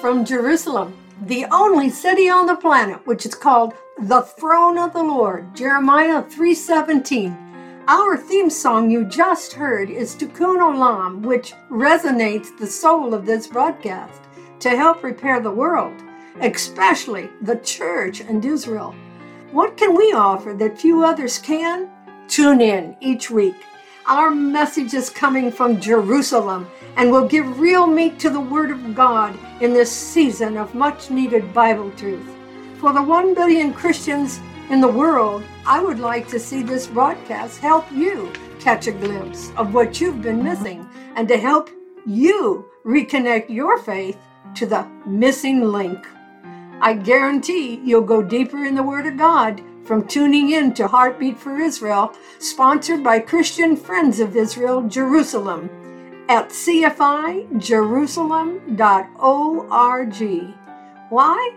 From Jerusalem, the only city on the planet which is called the throne of the Lord. Jeremiah 3:17. Our theme song you just heard is Tikkun Olam, which resonates the soul of this broadcast to help repair the world, especially the church and Israel. What can we offer that few others can? Tune in each week. Our message is coming from Jerusalem and will give real meat to the Word of God in this season of much needed Bible truth. For the 1 billion Christians in the world, I would like to see this broadcast help you catch a glimpse of what you've been missing and to help you reconnect your faith to the missing link. I guarantee you'll go deeper in the Word of God from tuning in to Heartbeat for Israel, sponsored by Christian Friends of Israel, Jerusalem, at cfijerusalem.org. Why?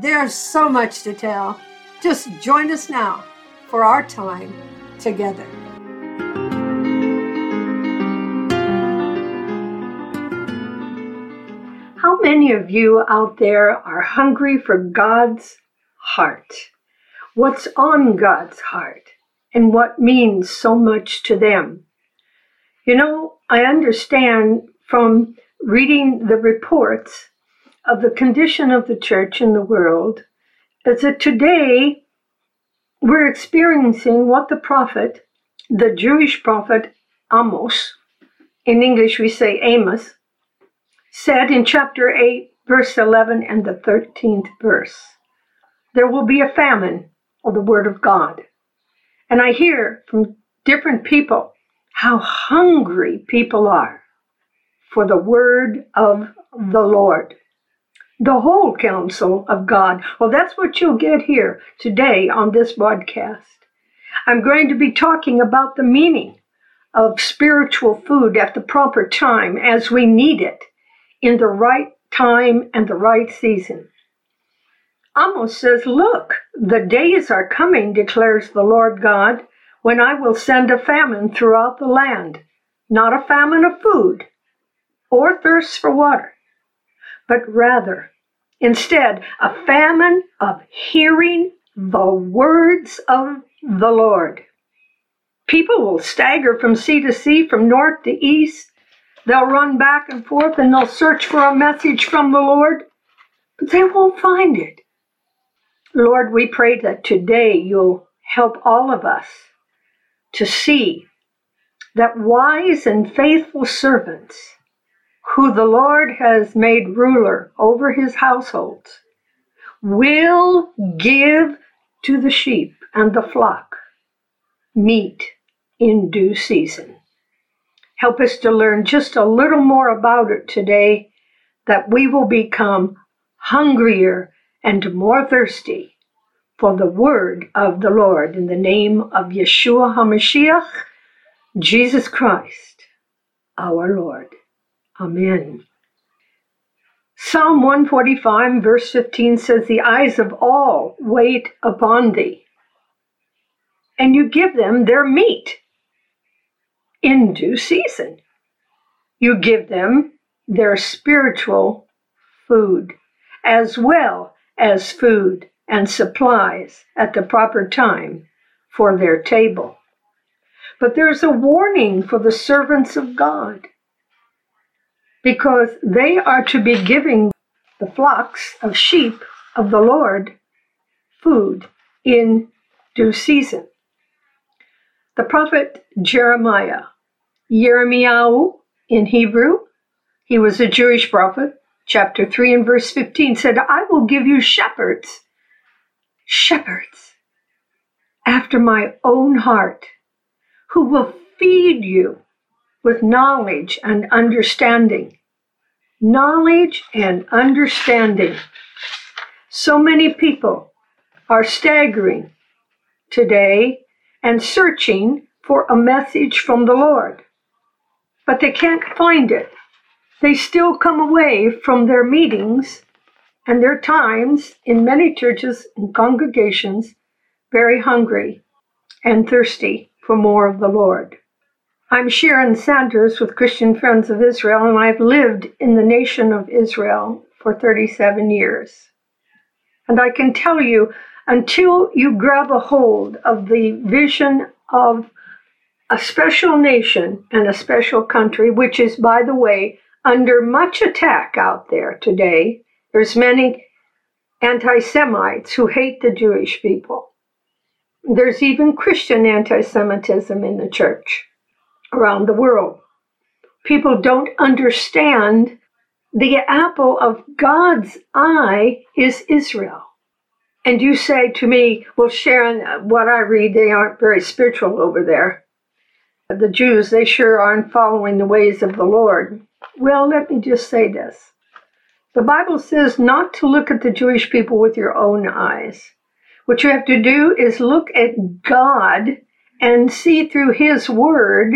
There's so much to tell. Just join us now for our time together. How many of you out there are hungry for God's heart? what's on God's heart and what means so much to them. You know, I understand from reading the reports of the condition of the church in the world is that today we're experiencing what the prophet, the Jewish prophet Amos, in English we say Amos, said in chapter 8, verse 11 and the 13th verse. There will be a famine of the Word of God. And I hear from different people how hungry people are for the Word of the Lord. The whole counsel of God. Well, that's what you'll get here today on this broadcast. I'm going to be talking about the meaning of spiritual food at the proper time as we need it in the right time and the right season. Amos says, Look, the days are coming, declares the Lord God, when I will send a famine throughout the land, not a famine of food or thirst for water, but rather, instead, a famine of hearing the words of the Lord. People will stagger from sea to sea, from north to east. They'll run back and forth and they'll search for a message from the Lord, but they won't find it. Lord, we pray that today you'll help all of us to see that wise and faithful servants who the Lord has made ruler over his households will give to the sheep and the flock meat in due season. Help us to learn just a little more about it today, that we will become hungrier and more thirsty for the word of the Lord in the name of Yeshua HaMashiach, Jesus Christ, our Lord. Amen. Psalm 145, verse 15 says, The eyes of all wait upon thee, and you give them their meat in due season. You give them their spiritual food as well as food and supplies at the proper time for their table. But there's a warning for the servants of God because they are to be giving the flocks of sheep of the Lord food in due season. The prophet Jeremiah, Yirmiyahu in Hebrew, he was a Jewish prophet, chapter 3 and verse 15 said, I will give you shepherds shepherds after my own heart, who will feed you with knowledge and understanding. Knowledge and understanding. So many people are staggering today and searching for a message from the Lord, but they can't find it. They still come away from their meetings and there are times in many churches and congregations very hungry and thirsty for more of the Lord. I'm Sharon Sanders with Christian Friends of Israel, and I've lived in the nation of Israel for 37 years. And I can tell you, until you grab a hold of the vision of a special nation and a special country, which is, by the way, under much attack out there today, there's many anti Semites who hate the Jewish people. There's even Christian anti Semitism in the church around the world. People don't understand the apple of God's eye is Israel. And you say to me, well, Sharon, what I read, they aren't very spiritual over there. The Jews, they sure aren't following the ways of the Lord. Well, let me just say this. The Bible says not to look at the Jewish people with your own eyes. What you have to do is look at God and see through His Word,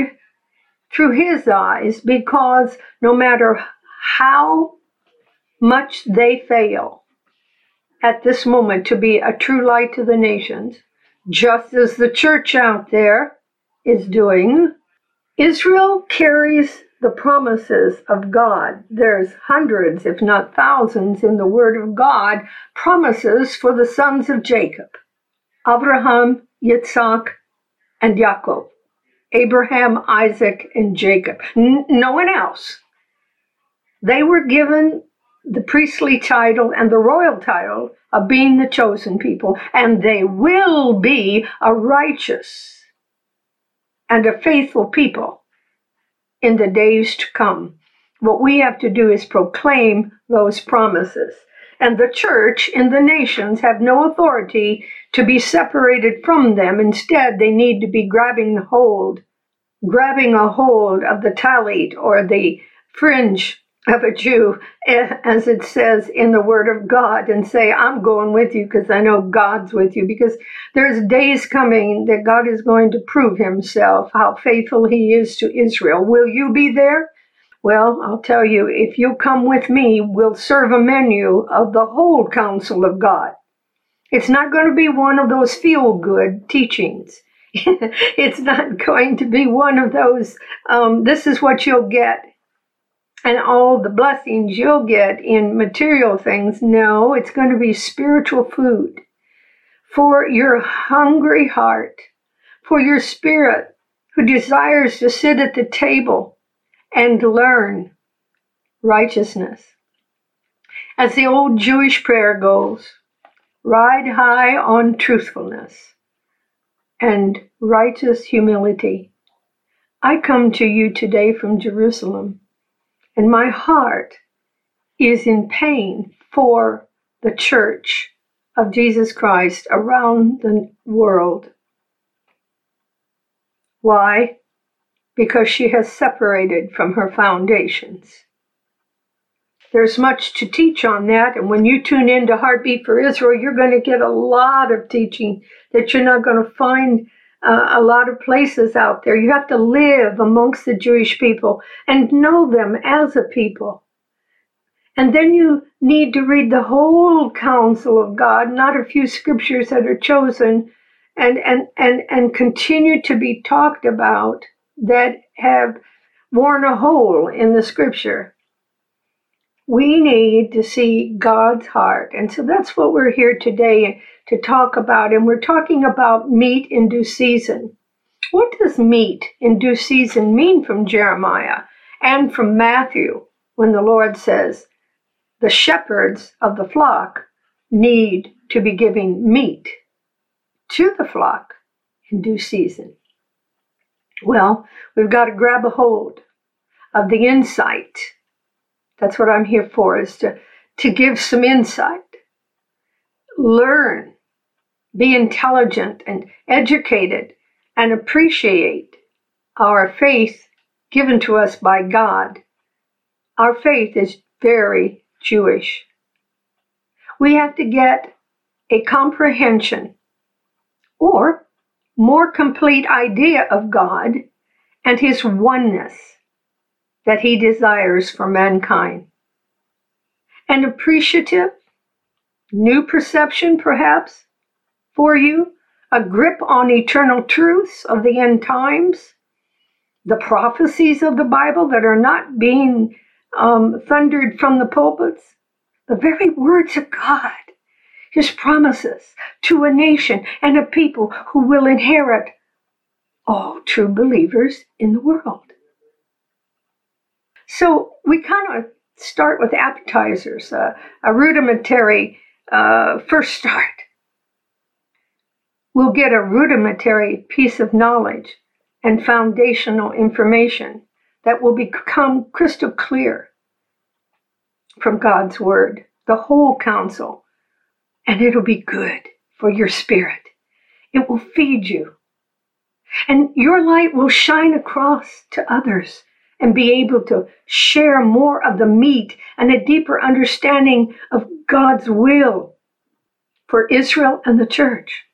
through His eyes, because no matter how much they fail at this moment to be a true light to the nations, just as the church out there is doing, Israel carries the promises of God. There's hundreds, if not thousands, in the Word of God, promises for the sons of Jacob Abraham, Yitzhak, and Jacob. Abraham, Isaac, and Jacob. N- no one else. They were given the priestly title and the royal title of being the chosen people, and they will be a righteous and a faithful people in the days to come. What we have to do is proclaim those promises. And the church in the nations have no authority to be separated from them. Instead, they need to be grabbing hold, grabbing a hold of the talit or the fringe of a Jew, eh, as it says in the Word of God, and say, I'm going with you because I know God's with you. Because there's days coming that God is going to prove Himself, how faithful He is to Israel. Will you be there? Well, I'll tell you, if you come with me, we'll serve a menu of the whole counsel of God. It's not going to be one of those feel good teachings. it's not going to be one of those, um, this is what you'll get and all the blessings you'll get in material things. No, it's going to be spiritual food for your hungry heart, for your spirit who desires to sit at the table and learn righteousness. As the old Jewish prayer goes, ride high on truthfulness and righteous humility. I come to you today from Jerusalem and my heart is in pain for the church of Jesus Christ around the world. Why? Because she has separated from her foundations. There's much to teach on that, and when you tune in to Heartbeat for Israel, you're going to get a lot of teaching that you're not going to find uh, a lot of places out there. You have to live amongst the Jewish people and know them as a people. And then you need to read the whole counsel of God, not a few scriptures that are chosen, and, and, and, and continue to be talked about that have worn a hole in the scripture. We need to see God's heart. And so that's what we're here today to talk about, and we're talking about meat in due season. What does meat in due season mean from Jeremiah and from Matthew when the Lord says the shepherds of the flock need to be giving meat to the flock in due season? Well, we've got to grab a hold of the insight. That's what I'm here for, is to, to give some insight. Learn be intelligent and educated and appreciate our faith given to us by God. Our faith is very Jewish. We have to get a comprehension or more complete idea of God and His oneness that He desires for mankind. An appreciative, new perception perhaps for you, a grip on eternal truths of the end times, the prophecies of the Bible that are not being um, thundered from the pulpits, the very words of God, his promises to a nation and a people who will inherit all true believers in the world. So we kind of start with appetizers, uh, a rudimentary uh, first start. We'll get a rudimentary piece of knowledge and foundational information that will become crystal clear from God's Word, the whole counsel, and it'll be good for your spirit. It will feed you. And your light will shine across to others and be able to share more of the meat and a deeper understanding of God's will for Israel and the church.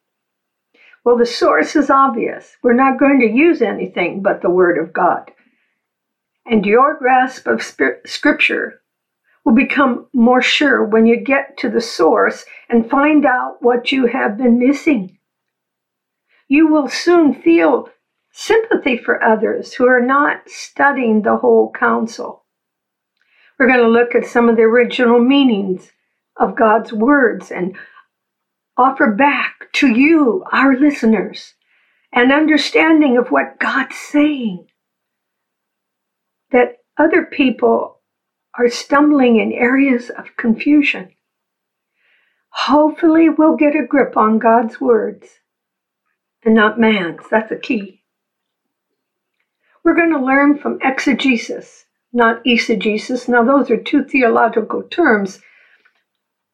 Well, the source is obvious. We're not going to use anything but the Word of God. And your grasp of Scripture will become more sure when you get to the source and find out what you have been missing. You will soon feel sympathy for others who are not studying the whole counsel. We're going to look at some of the original meanings of God's words and offer back to you, our listeners, an understanding of what God's saying. That other people are stumbling in areas of confusion. Hopefully, we'll get a grip on God's words and not man's. That's a key. We're going to learn from exegesis, not eisegesis. Now, those are two theological terms.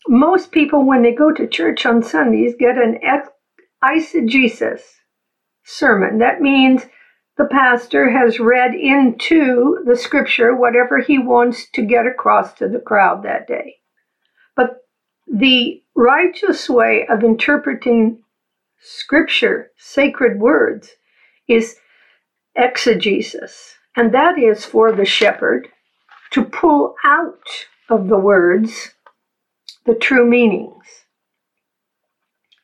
Most people, when they go to church on Sundays, get an eisegesis sermon. That means the pastor has read into the scripture whatever he wants to get across to the crowd that day. But the righteous way of interpreting scripture, sacred words, is exegesis, and that is for the shepherd to pull out of the words the true meanings.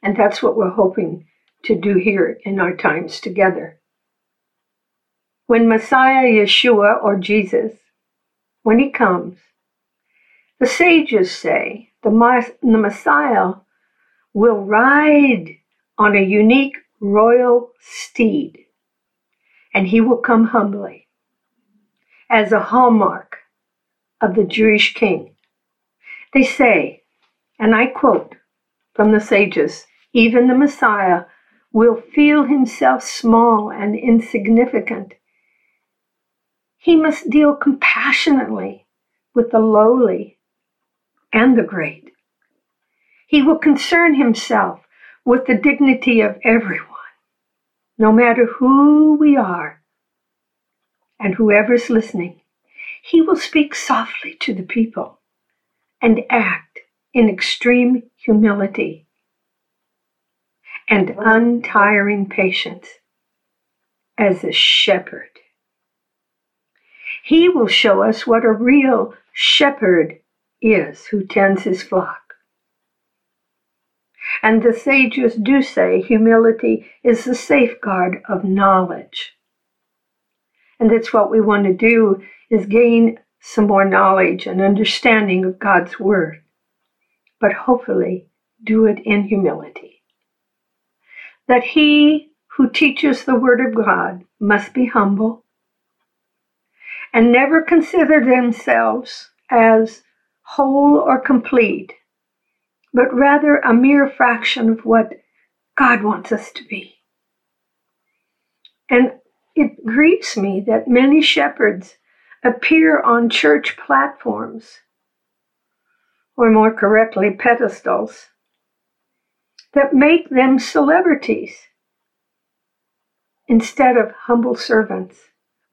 And that's what we're hoping to do here in our times together. When Messiah Yeshua or Jesus, when he comes, the sages say the, the Messiah will ride on a unique royal steed and he will come humbly as a hallmark of the Jewish king. They say, and I quote from the sages, even the Messiah will feel himself small and insignificant. He must deal compassionately with the lowly and the great. He will concern himself with the dignity of everyone no matter who we are and whoever's listening, he will speak softly to the people and act in extreme humility and untiring patience as a shepherd. He will show us what a real shepherd is who tends his flock. And the sages do say humility is the safeguard of knowledge. And that's what we want to do is gain some more knowledge and understanding of God's word. But hopefully do it in humility. That he who teaches the word of God must be humble and never consider themselves as whole or complete but rather a mere fraction of what God wants us to be. And it grieves me that many shepherds appear on church platforms, or more correctly, pedestals, that make them celebrities instead of humble servants.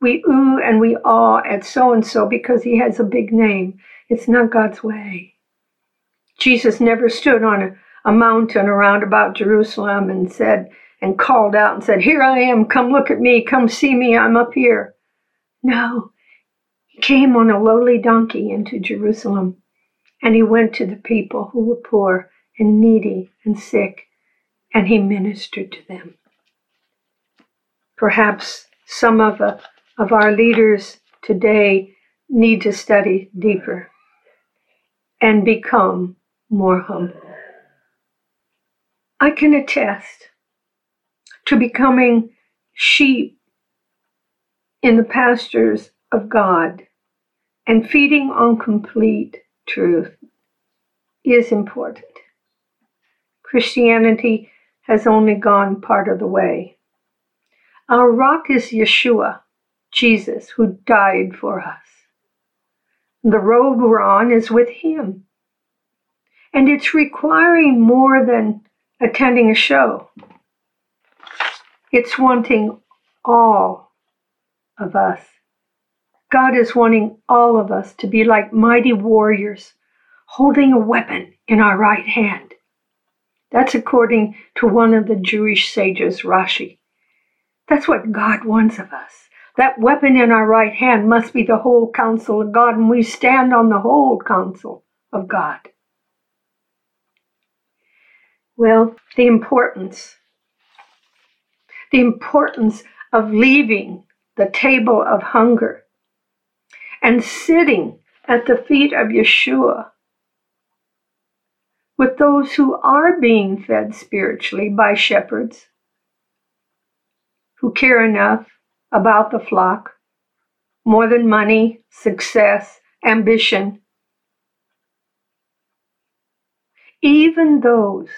We ooh and we awe at so and so because he has a big name. It's not God's way. Jesus never stood on a, a mountain around about Jerusalem and said, and called out and said, Here I am, come look at me, come see me, I'm up here. No, he came on a lowly donkey into Jerusalem and he went to the people who were poor and needy and sick and he ministered to them. Perhaps some of, uh, of our leaders today need to study deeper and become more humble. I can attest to becoming sheep in the pastures of God and feeding on complete truth is important. Christianity has only gone part of the way. Our rock is Yeshua, Jesus, who died for us. The road we're on is with Him. And it's requiring more than attending a show. It's wanting all of us. God is wanting all of us to be like mighty warriors, holding a weapon in our right hand. That's according to one of the Jewish sages, Rashi. That's what God wants of us. That weapon in our right hand must be the whole counsel of God, and we stand on the whole counsel of God. Well, the importance, the importance of leaving the table of hunger and sitting at the feet of Yeshua with those who are being fed spiritually by shepherds who care enough about the flock more than money, success, ambition. Even those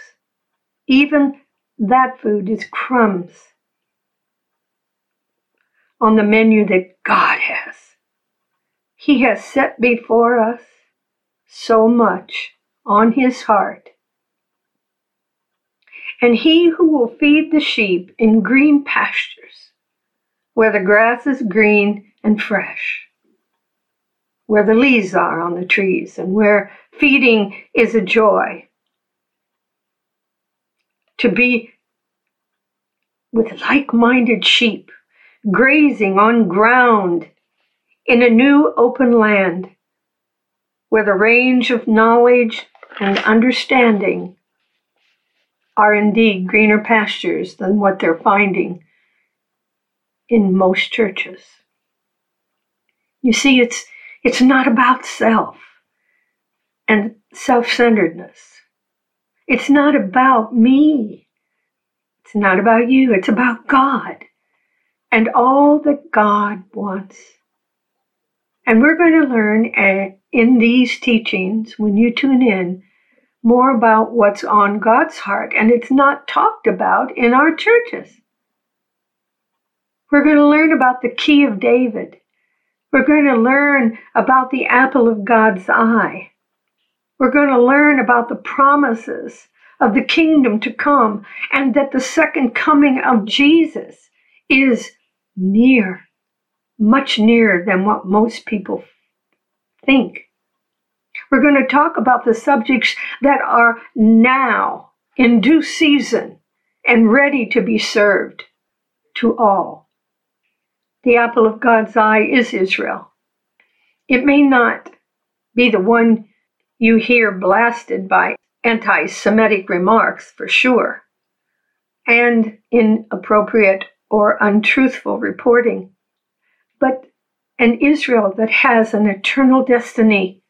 even that food is crumbs on the menu that God has. He has set before us so much on his heart. And he who will feed the sheep in green pastures, where the grass is green and fresh, where the leaves are on the trees, and where feeding is a joy, to be with like minded sheep, grazing on ground in a new open land where the range of knowledge and understanding are indeed greener pastures than what they're finding in most churches. You see, it's, it's not about self and self centeredness. It's not about me. It's not about you. It's about God and all that God wants. And we're going to learn uh, in these teachings, when you tune in, more about what's on God's heart. And it's not talked about in our churches. We're going to learn about the key of David. We're going to learn about the apple of God's eye. We're going to learn about the promises of the kingdom to come and that the second coming of Jesus is near, much nearer than what most people think. We're going to talk about the subjects that are now in due season and ready to be served to all. The apple of God's eye is Israel. It may not be the one you hear blasted by anti Semitic remarks for sure, and inappropriate or untruthful reporting, but an Israel that has an eternal destiny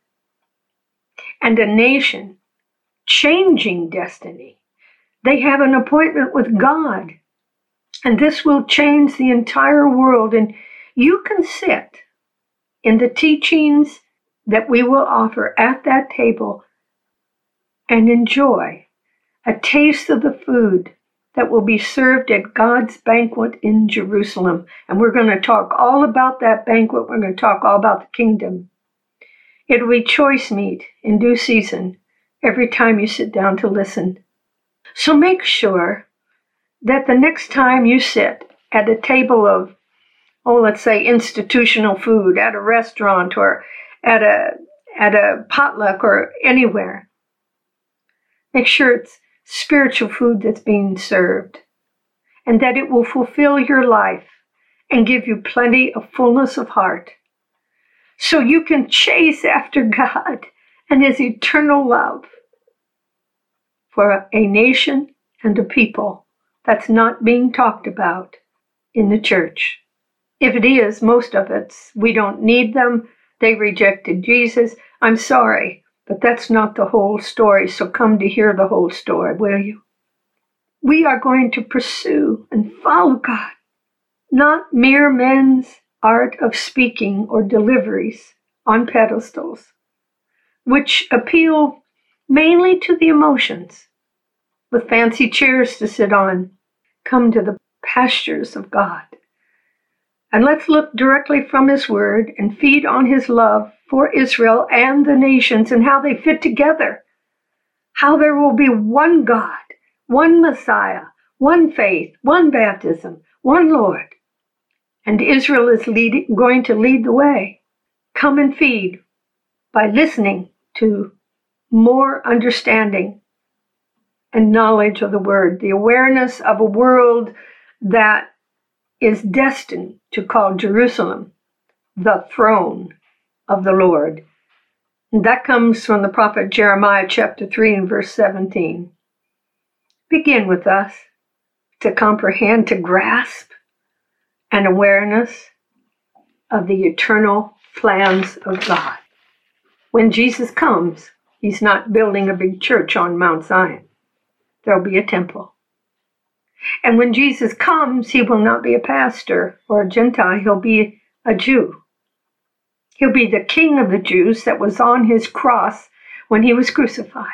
and a nation changing destiny. They have an appointment with God, and this will change the entire world. And you can sit in the teachings that we will offer at that table and enjoy a taste of the food that will be served at God's banquet in Jerusalem. And we're going to talk all about that banquet. We're going to talk all about the kingdom. It'll be choice meat in due season every time you sit down to listen. So make sure that the next time you sit at a table of, oh, let's say institutional food at a restaurant or at a at a potluck or anywhere. Make sure it's spiritual food that's being served and that it will fulfill your life and give you plenty of fullness of heart so you can chase after God and His eternal love for a nation and a people that's not being talked about in the church. If it is, most of it's we don't need them, they rejected Jesus. I'm sorry, But that's not the whole story, so come to hear the whole story, will you? We are going to pursue and follow God, not mere men's art of speaking or deliveries on pedestals, which appeal mainly to the emotions, with fancy chairs to sit on. Come to the pastures of God. And let's look directly from His Word and feed on His love for Israel and the nations and how they fit together. How there will be one God, one Messiah, one faith, one baptism, one Lord. And Israel is leading, going to lead the way. Come and feed by listening to more understanding and knowledge of the Word, the awareness of a world that is destined to call Jerusalem the throne of the Lord. And that comes from the prophet Jeremiah chapter 3 and verse 17. Begin with us to comprehend, to grasp an awareness of the eternal plans of God. When Jesus comes, he's not building a big church on Mount Zion. There'll be a temple. And when Jesus comes, he will not be a pastor or a Gentile, he'll be a Jew. He'll be the king of the Jews that was on his cross when he was crucified.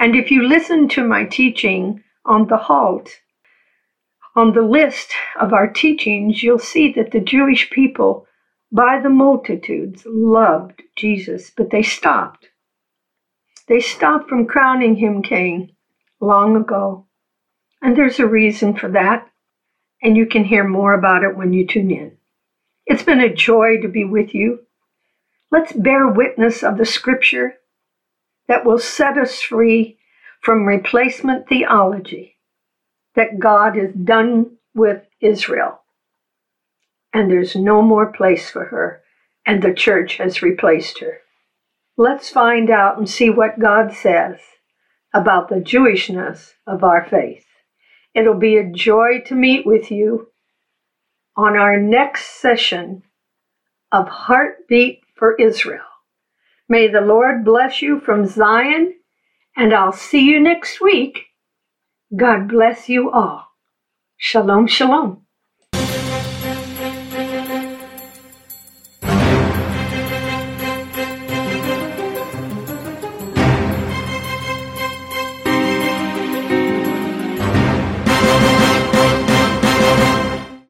And if you listen to my teaching on the halt, on the list of our teachings, you'll see that the Jewish people, by the multitudes, loved Jesus, but they stopped. They stopped from crowning him king long ago. And there's a reason for that. And you can hear more about it when you tune in. It's been a joy to be with you. Let's bear witness of the scripture that will set us free from replacement theology that God is done with Israel. And there's no more place for her, and the church has replaced her. Let's find out and see what God says about the Jewishness of our faith. It'll be a joy to meet with you on our next session of Heartbeat for Israel. May the Lord bless you from Zion, and I'll see you next week. God bless you all. Shalom, shalom.